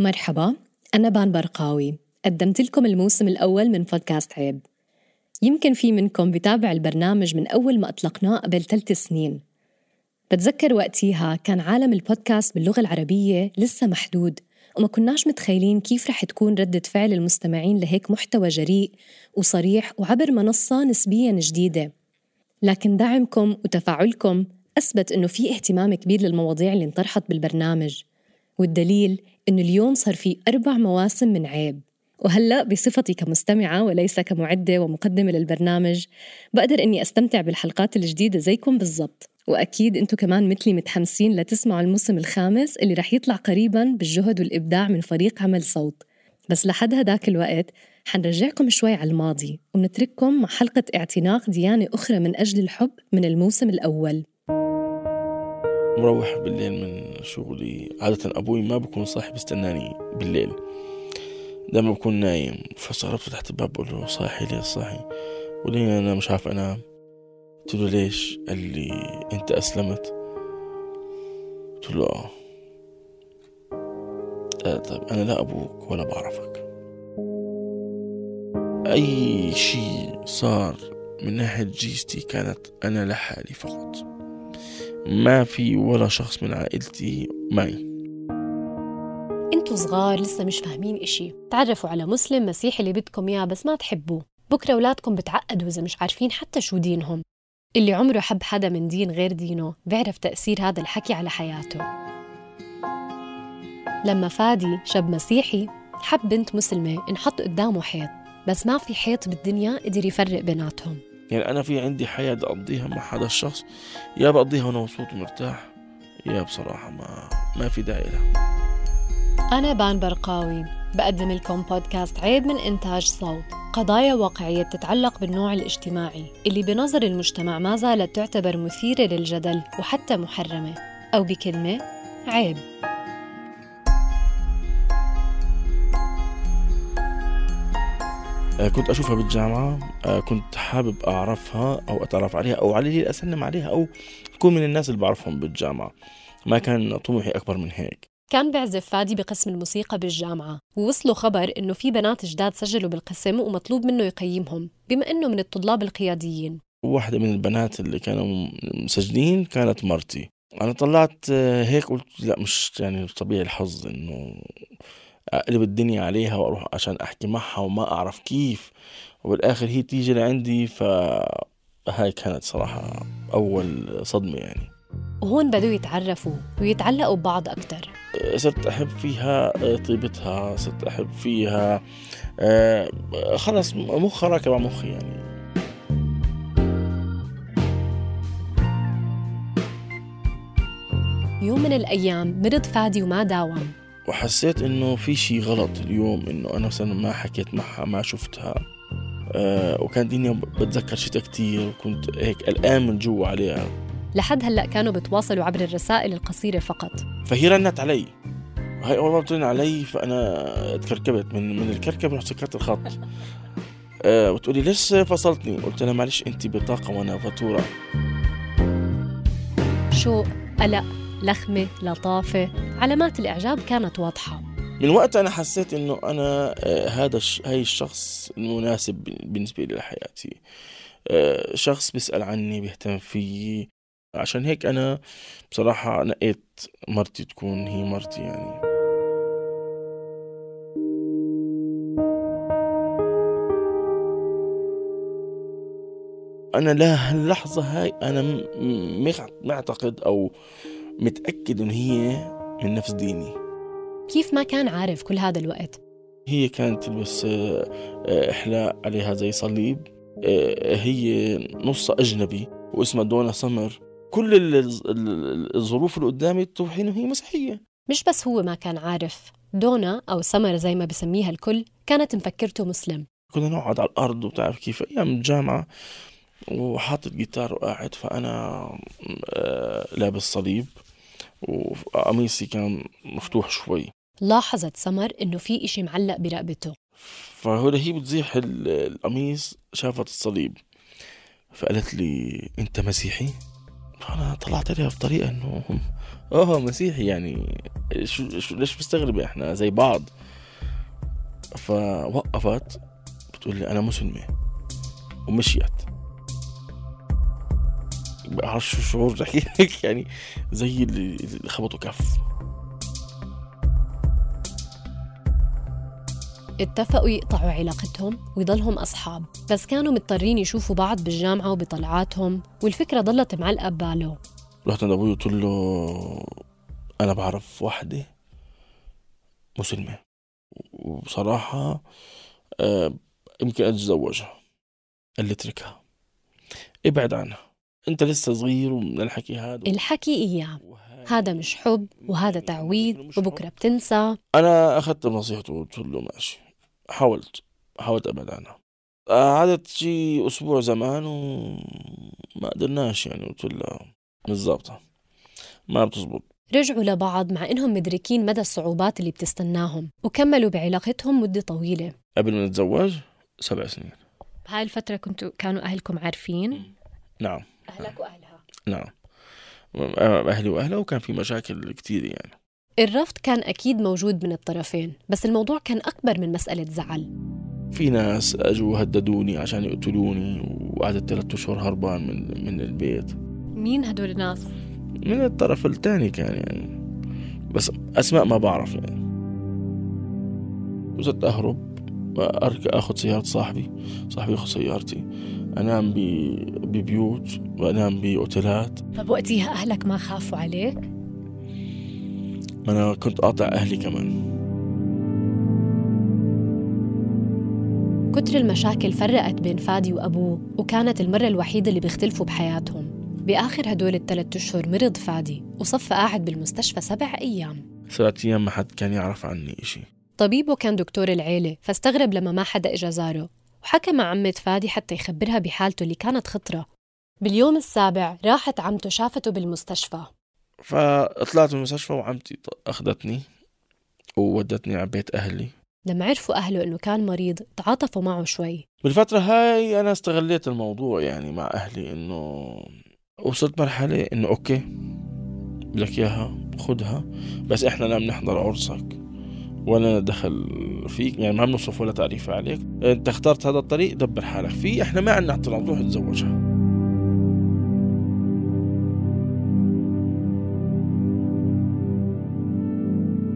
مرحبا أنا بان برقاوي. قدمت لكم الموسم الأول من بودكاست عيب. يمكن في منكم بتابع البرنامج من أول ما أطلقناه قبل ثلاث سنين. بتذكر وقتيها كان عالم البودكاست باللغة العربية لسه محدود وما كناش متخيلين كيف رح تكون ردة فعل المستمعين لهيك محتوى جريء وصريح وعبر منصة نسبيا جديدة. لكن دعمكم وتفاعلكم أثبت إنه في اهتمام كبير للمواضيع اللي انطرحت بالبرنامج. والدليل إنه اليوم صار في أربع مواسم من عيب. وهلأ بصفتي كمستمعة وليس كمعدة ومقدمة للبرنامج بقدر إني أستمتع بالحلقات الجديدة زيكم بالضبط. وأكيد أنتم كمان مثلي متحمسين لتسمعوا الموسم الخامس اللي رح يطلع قريبا بالجهد والإبداع من فريق عمل صوت. بس لحد هداك الوقت حنرجعكم شوي على الماضي ونترككم مع حلقة اعتناق ديانة أخرى من أجل الحب من الموسم الأول. مروح بالليل من شغلي. عادة أبوي ما بكون صاحي بستناني بالليل. دائما بكون نايم. فاستغربت فتحت الباب بقول له صاحي ليه صاحي؟ وليه أنا مش عارف أنام. قلت له ليش؟ قال لي أنت أسلمت. قلت له آه. قال طيب أنا لا أبوك ولا بعرفك. أي شيء صار من ناحية جيستي كانت أنا لحالي فقط. ما في ولا شخص من عائلتي معي. أنتوا صغار لسه مش فاهمين إشي. تعرفوا على مسلم مسيحي اللي بدكم إياه بس ما تحبوه. بكرة أولادكم بتعقدوا إذا مش عارفين حتى شو دينهم. اللي عمره حب حدا من دين غير دينه بيعرف تأثير هذا الحكي على حياته. لما فادي شاب مسيحي حب بنت مسلمة انحط قدامه حيط. بس ما في حيط بالدنيا قدر يفرق بيناتهم. يعني أنا في عندي حياة أقضيها مع هذا الشخص يا بقضيها وأنا مبسوط ومرتاح يا بصراحة ما ما في داعي لها. أنا بان برقاوي بقدم لكم بودكاست عيب من إنتاج صوت. قضايا واقعية بتتعلق بالنوع الاجتماعي اللي بنظر المجتمع ما زالت تعتبر مثيرة للجدل وحتى محرمة أو بكلمة عيب. كنت أشوفها بالجامعة آه، كنت حابب أعرفها أو أتعرف عليها أو على اللي أسلم عليها أو تكون من الناس اللي بعرفهم بالجامعة. ما كان طموحي أكبر من هيك. كان بيعزف فادي بقسم الموسيقى بالجامعة ووصلوا خبر إنه في بنات جداد سجلوا بالقسم ومطلوب منه يقيمهم بما إنه من الطلاب القياديين. واحدة من البنات اللي كانوا مسجلين كانت مرتي. أنا طلعت آه، هيك قلت لا مش يعني طبيعي الحظ إنه أقلب الدنيا عليها وأروح عشان أحكي معها وما أعرف كيف. وبالآخر هي تيجي لعندي فهاي كانت صراحة أول صدمة يعني. وهون بدوا يتعرفوا ويتعلقوا ببعض أكتر. صرت أحب فيها آه، طيبتها صرت أحب فيها. آه، خلص مخها راكب على مخي يعني. يوم من الأيام مرض فادي وما داوم. وحسيت إنه في شيء غلط اليوم إنه أنا مثلا ما حكيت معها ما شفتها. أه وكان الدنيا بتذكر شتاء كتير وكنت هيك قلقان من جوا عليها. لحد هلأ كانوا بتواصلوا عبر الرسائل القصيرة فقط. فهي رنت علي. هاي أول مرة بترن علي فأنا تكركبت من من الكركب رحت سكرت الخط. أه وتقولي ليش فصلتني؟ قلت لها معلش انت بطاقة وأنا فاتوره شوق قلق. لخمة لطافة. علامات الإعجاب كانت واضحة. من وقت أنا حسيت إنه أنا آه، هذا هاي الشخص المناسب بالنسبة لي لحياتي. آه، شخص بيسأل عني بيهتم فيي. عشان هيك أنا بصراحة نقيت مرتي تكون هي مرتي يعني. أنا لهاللحظه هاي مع- معتقد أو متأكد إن هي من نفس ديني. كيف ما كان عارف كل هذا الوقت؟ هي كانت تلبس آه، آه، إحلاء عليها زي صليب. آه، هي نص أجنبي واسمها دونا سمر. كل ال- ال- الظروف اللي قدامي توحي إنه هي مسيحية. مش بس هو ما كان عارف. دونا أو سمر زي ما بسميها الكل كانت مفكرته مسلم. كنا نقعد على الأرض وتعرف كيف أيام الجامعة وحاطط جيتار وقاعد فأنا لابس صليب. وقميصي كان مفتوح شوي. لاحظت سمر إنه في إشي معلق برقبته. فهو هي بتزيح ال- القميص شافت الصليب. فقالت لي أنت مسيحي؟ فأنا طلعت عليها بطريقة إنه أوه مسيحي يعني. شو, شو ليش مستغربة إحنا زي بعض؟ فوقفت بتقول لي أنا مسلمة. ومشيت. بعرف شو شعور لك يعني زي اللي خبطوا كف. اتفقوا يقطعوا علاقتهم ويضلهم أصحاب بس كانوا مضطرين يشوفوا بعض بالجامعة وبطلعاتهم والفكرة ضلت معلقة بباله رحت عند أبوي وقلت له أنا بعرف وحدة مسلمة. وبصراحة آه، يمكن أتزوجها. قال لي اتركها إبعد عنها. أنت لسه صغير ومن الحكي هذا. الحكي إياه. هذا مش حب وهذا تعويض وبكرة بتنسى. أنا أخذت بنصيحته وقلت له ماشي. حاولت حاولت أبعد عنها. قعدت شي أسبوع زمان وما قدرناش يعني قلت له مش ظابطه ما بتزبط. رجعوا لبعض مع إنهم مدركين مدى الصعوبات اللي بتستناهم وكملوا بعلاقتهم مدة طويلة. قبل ما نتزوج سبع سنين. بهاي الفترة كنتوا كانوا أهلكم عارفين؟ نعم. أهلك وأهلها. نعم. أهلي وأهلها وكان في مشاكل كتير يعني. الرفض كان أكيد موجود من الطرفين بس الموضوع كان أكبر من مسألة زعل. في ناس أجوا هددوني عشان يقتلوني وقعدت ثلاثة أشهر هربان من من البيت. مين هدول الناس؟ من الطرف الثاني كان يعني. بس أسماء ما بعرف يعني. وصرت أهرب اركب أخذ سيارة صاحبي صاحبي ياخذ سيارتي. انام ببيوت وانام بأوتيلات. طب وقتها أهلك ما خافوا عليك؟ أنا كنت قاطع أهلي كمان. كتر المشاكل فرقت بين فادي وأبوه وكانت المرة الوحيدة اللي بيختلفوا بحياتهم. بآخر هدول الثلاث أشهر مرض فادي وصفى قاعد بالمستشفى سبع أيام. سبعة أيام ما حد كان يعرف عني إشي. طبيبه كان دكتور العيلة فاستغرب لما ما حدا إجا زاره وحكى مع عمة فادي حتى يخبرها بحالته اللي كانت خطرة. باليوم السابع راحت عمته شافته بالمستشفى. فطلعت من المستشفى وعمتي أخذتني وودتني على بيت أهلي. لما عرفوا أهله إنه كان مريض تعاطفوا معه شوي. بالفترة هاي أنا استغليت الموضوع يعني مع أهلي إنه وصلت مرحلة إنه أوكي بدك إياها خدها بس إحنا لا بنحضر عرسك. ولا دخل فيك يعني ما بنصرف ولا تعريف عليك. أنت اخترت هذا الطريق دبر حالك فيه. إحنا ما عندنا اعتراض روح تزوجها.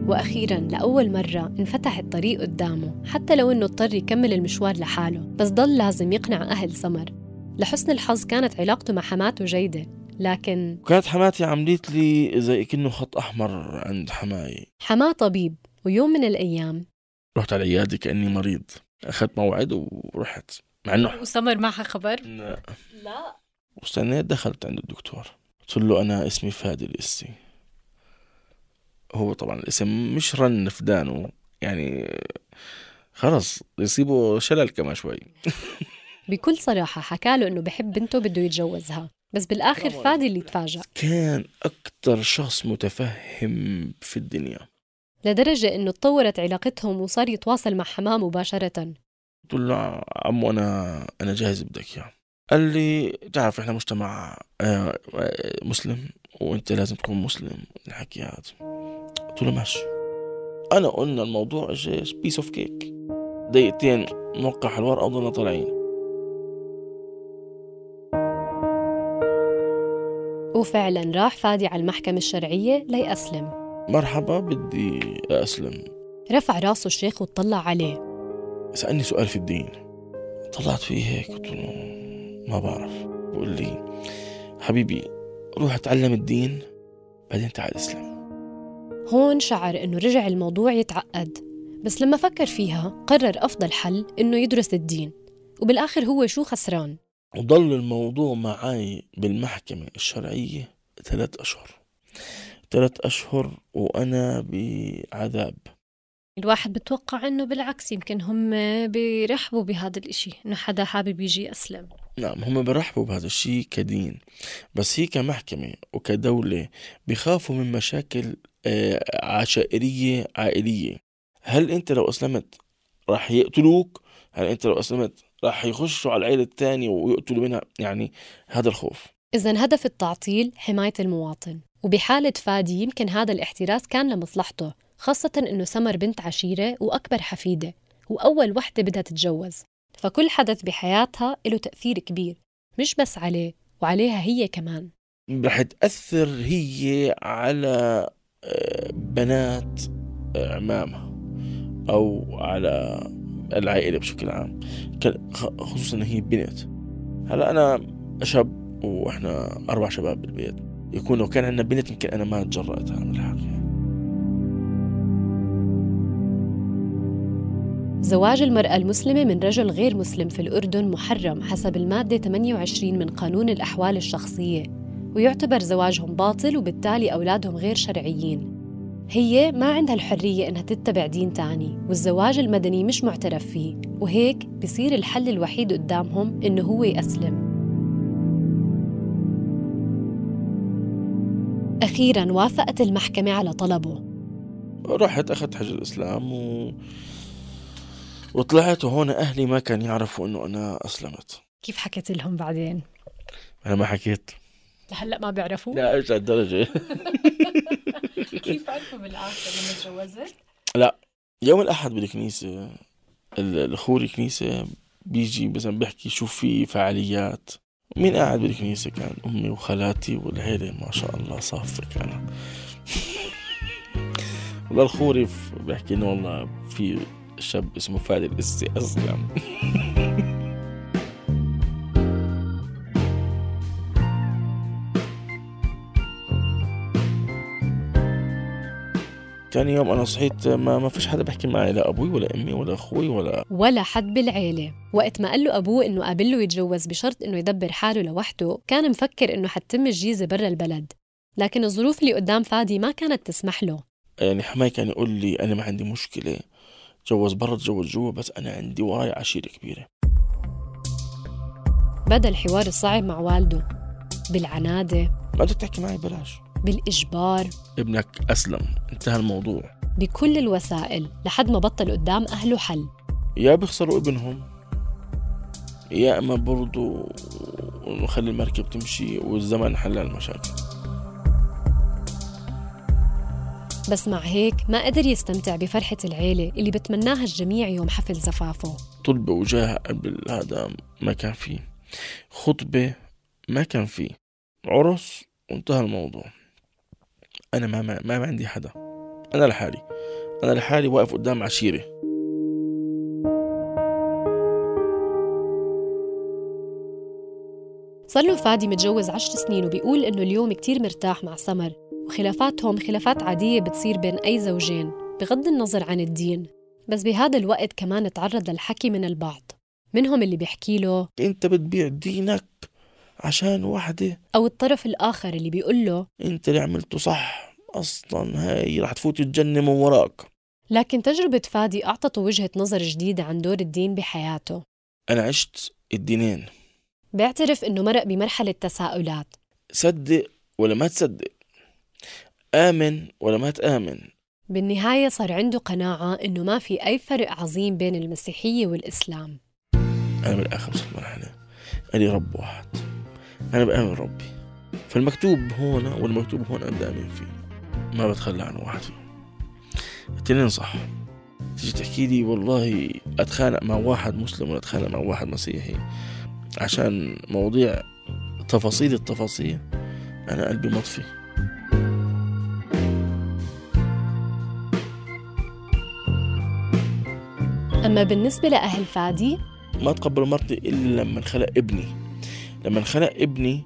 وأخيرا لأول مرة انفتح الطريق قدامه حتى لو إنه اضطر يكمل المشوار لحاله. بس ضل لازم يقنع أهل سمر. لحسن الحظ كانت علاقته مع حماته جيدة. لكن وكانت حماتي عملت لي زي كأنه خط أحمر عند حماي. حماة طبيب. ويوم من الأيام. رحت على العيادة كأني مريض. أخذت موعد ورحت مع إنه وسمر معها خبر؟ لا. لا. واستنيت دخلت عند الدكتور. قلت له أنا اسمي فادي القسي هو طبعا الاسم مش رن في دانه يعني خلص يصيبه شلل كمان شوي. بكل صراحة حكى له إنه بحب بنته بده يتجوزها. بس بالآخر فادي. اللي تفاجأ كان أكتر شخص متفهم في الدنيا. لدرجة إنه تطورت علاقتهم وصار يتواصل مع حماه مباشرة. قلت له عمو أنا أنا جاهز بدك إياه. قال لي تعرف إحنا مجتمع آه، آه، مسلم وأنت لازم تكون مسلم. الحكي هذا. قلت له ماشي. أنا قلنا الموضوع إيش بيس أوف كيك دقيقتين نوقع الورقة وضلنا طالعين. وفعلا راح فادي على المحكمة الشرعية ليأسلم. مرحبا بدي أسلم. رفع راسه الشيخ وطلع عليه. سألني سؤال في الدين. طلعت فيه هيك قلت له ما بعرف. بقول لي حبيبي روح اتعلم الدين بعدين تعال اسلم. هون شعر إنه رجع الموضوع يتعقد. بس لما فكر فيها قرر أفضل حل إنه يدرس الدين. وبالآخر هو شو خسران. وضل الموضوع معي بالمحكمة الشرعية ثلاث أشهر. ثلاث أشهر وأنا بعذاب. الواحد بتوقع إنه بالعكس يمكن هم بيرحبوا بهذا الإشي إنه حدا حابب يجي يسلم نعم هم برحبوا بهذا الشيء كدين. بس هي كمحكمة وكدولة بخافوا من مشاكل آه، عشائرية عائلية. هل أنت لو أسلمت راح يقتلوك؟ هل أنت لو أسلمت راح يخشوا على العيلة الثانية ويقتلوا منها؟ يعني هذا الخوف. إذا هدف التعطيل حماية المواطن. وبحالة فادي يمكن هذا الاحتراس كان لمصلحته خاصة إنه سمر بنت عشيرة وأكبر حفيدة وأول وحدة بدها تتجوز. فكل حدث بحياتها له تأثير كبير مش بس عليه وعليها هي كمان. رح تأثر هي على آه، بنات آه، عمامها أو على العائلة بشكل عام خصوصا هي بنت. هلأ أنا شاب وإحنا أربع شباب بالبيت. يكون لو كان عندنا بنت يمكن أنا ما تجرأت أعمل حاجة زواج المرأة المسلمة من رجل غير مسلم في الأردن محرم حسب المادة 28 من قانون الأحوال الشخصية ويعتبر زواجهم باطل وبالتالي أولادهم غير شرعيين. هي ما عندها الحرية إنها تتبع دين تاني والزواج المدني مش معترف فيه وهيك بصير الحل الوحيد قدامهم إنه هو يأسلم. أخيرا وافقت المحكمة على طلبه رحت أخذت حج الإسلام و... وطلعت وهون أهلي ما كان يعرفوا إنه أنا أسلمت كيف حكيت لهم بعدين؟ أنا ما حكيت لهلأ ما بيعرفوا؟ لا إيش الدرجة كيف عرفوا بالآخر لما تجوزت؟ لا يوم الأحد بالكنيسة الأخور الكنيسة بيجي مثلا بيحكي شو في فعاليات مين قاعد بالكنيسة كان أمي وخالاتي والعيلة؟ ما شاء الله صافة كانت والله الخوري بيحكي إنه والله في شاب اسمه فادي الإسي أسلم. تاني يوم أنا صحيت ما ما فيش حدا بحكي معي لا أبوي ولا أمي ولا أخوي ولا ولا حد بالعيلة. وقت ما قال له أبوه إنه قابل له يتجوز بشرط إنه يدبر حاله لوحده كان مفكر إنه حتتم الجيزة برا البلد. لكن الظروف اللي قدام فادي ما كانت تسمح له. يعني حماي كان يقول لي أنا ما عندي مشكلة تجوز برا تجوز جوا بس أنا عندي وراي عشيرة كبيرة. بدأ الحوار الصعب مع والده. بالعنادة. ما بدك تحكي معي بلاش. بالإجبار. ابنك أسلم. انتهى الموضوع. بكل الوسائل لحد ما بطل قدام أهله حل. يا بيخسروا ابنهم يا إما برضو نخلي المركب تمشي والزمن حل المشاكل. بس مع هيك ما قدر يستمتع بفرحة العيلة اللي بتمناها الجميع يوم حفل زفافه. طلبة وجاه قبل هذا ما كان فيه. خطبة ما كان فيه. عرس وانتهى الموضوع. أنا ما, ما, ما عندي حدا. أنا لحالي. أنا لحالي واقف قدام عشيرة. صار له فادي متجوز عشر سنين وبيقول إنه اليوم كتير مرتاح مع سمر وخلافاتهم خلافات عادية بتصير بين أي زوجين بغض النظر عن الدين. بس بهذا الوقت كمان تعرض للحكي من البعض. منهم اللي بيحكي له أنت بتبيع دينك عشان وحدة. أو الطرف الآخر اللي بيقول له أنت اللي عملته صح. أصلا هاي رح تفوت الجنة من وراك. لكن تجربة فادي أعطته وجهة نظر جديدة عن دور الدين بحياته. أنا عشت الدينين. بيعترف إنه مرق بمرحلة تساؤلات. صدق ولا ما تصدق؟ آمن ولا ما تآمن؟ بالنهاية صار عنده قناعة إنه ما في أي فرق عظيم بين المسيحية والإسلام. أنا بالآخر وصلت مرحلة ألي رب واحد. أنا بآمن ربي. فالمكتوب هون والمكتوب هون أنا بآمن فيه. ما بتخلى عن واحد فيهم. التنين صح تيجي تحكي لي والله أتخانق مع واحد مسلم ولا أتخانق مع واحد مسيحي؟ عشان مواضيع تفاصيل التفاصيل أنا قلبي مطفي. أما بالنسبة لأهل فادي؟ ما تقبلوا مرتي إلا لما خلق ابني. لما خلق ابني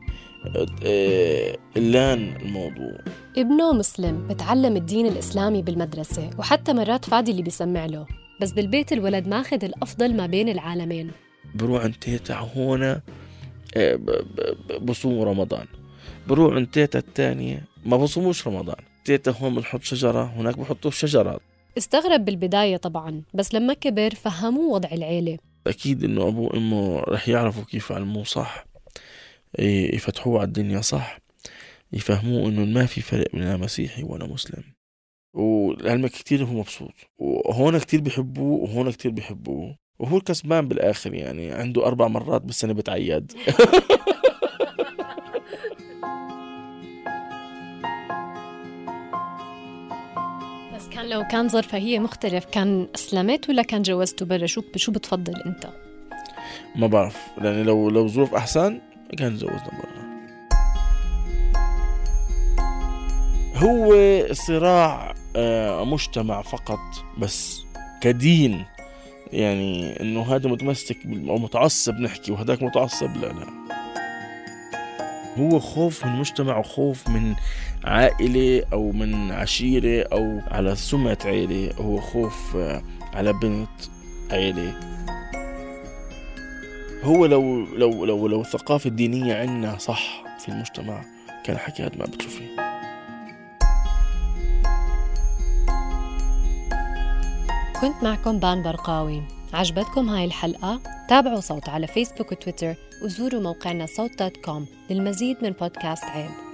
آه، لأن الموضوع. ابنه مسلم بتعلم الدين الإسلامي بالمدرسة وحتى مرات فادي اللي بيسمع له. بس بالبيت الولد ماخذ الأفضل ما بين العالمين. بروح عند تيتا هون آه، بصوم رمضان. بروح عند تيتا الثانية ما بصوموش رمضان. تيتا هون بنحط شجرة هناك بحطوا شجرات. استغرب بالبداية طبعا بس لما كبر فهموه وضع العيلة. أكيد إنه أبوه وأمه رح يعرفوا كيف يعلموه صح يفتحوه على الدنيا صح. يفهموه إنه ما في فرق بين مسيحي ولا مسلم. ولعلمك كتير هو مبسوط. وهون كتير بيحبوه وهون كتير بيحبوه. وهو الكسبان بالآخر يعني عنده أربع مرات بالسنة بتعيد. بس كان لو كان ظرفها هي مختلف كان أسلمت ولا كان جوزته برا؟ شو شو بتفضل أنت؟ ما بعرف. لأني لو لو ظروف أحسن كان تزوجنا برا. هو صراع آه، مجتمع فقط بس كدين. يعني إنه هذا متمسك أو متعصب نحكي وهذاك متعصب لا لا. هو خوف من مجتمع وخوف من عائلة أو من عشيرة أو على سمعة عائلة هو خوف آه، على بنت عائلة هو لو لو لو لو الثقافة الدينية عندنا صح في المجتمع كان حكي هذا ما بتشوفيه. كنت معكم بان برقاوي. عجبتكم هاي الحلقة؟ تابعوا صوت على فيسبوك وتويتر وزوروا موقعنا صوت dot com. للمزيد من بودكاست عيب.